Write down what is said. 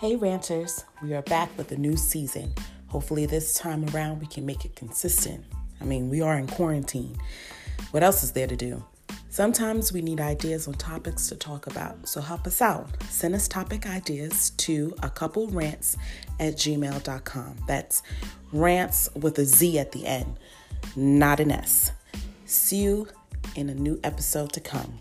Hey, ranters, we are back with a new season. Hopefully, this time around we can make it consistent. I mean, we are in quarantine. What else is there to do? Sometimes we need ideas on topics to talk about, so help us out. Send us topic ideas to A Couple Rantz at gmail.com. That's rants with a Z at the end, not an S. See you in a new episode to come.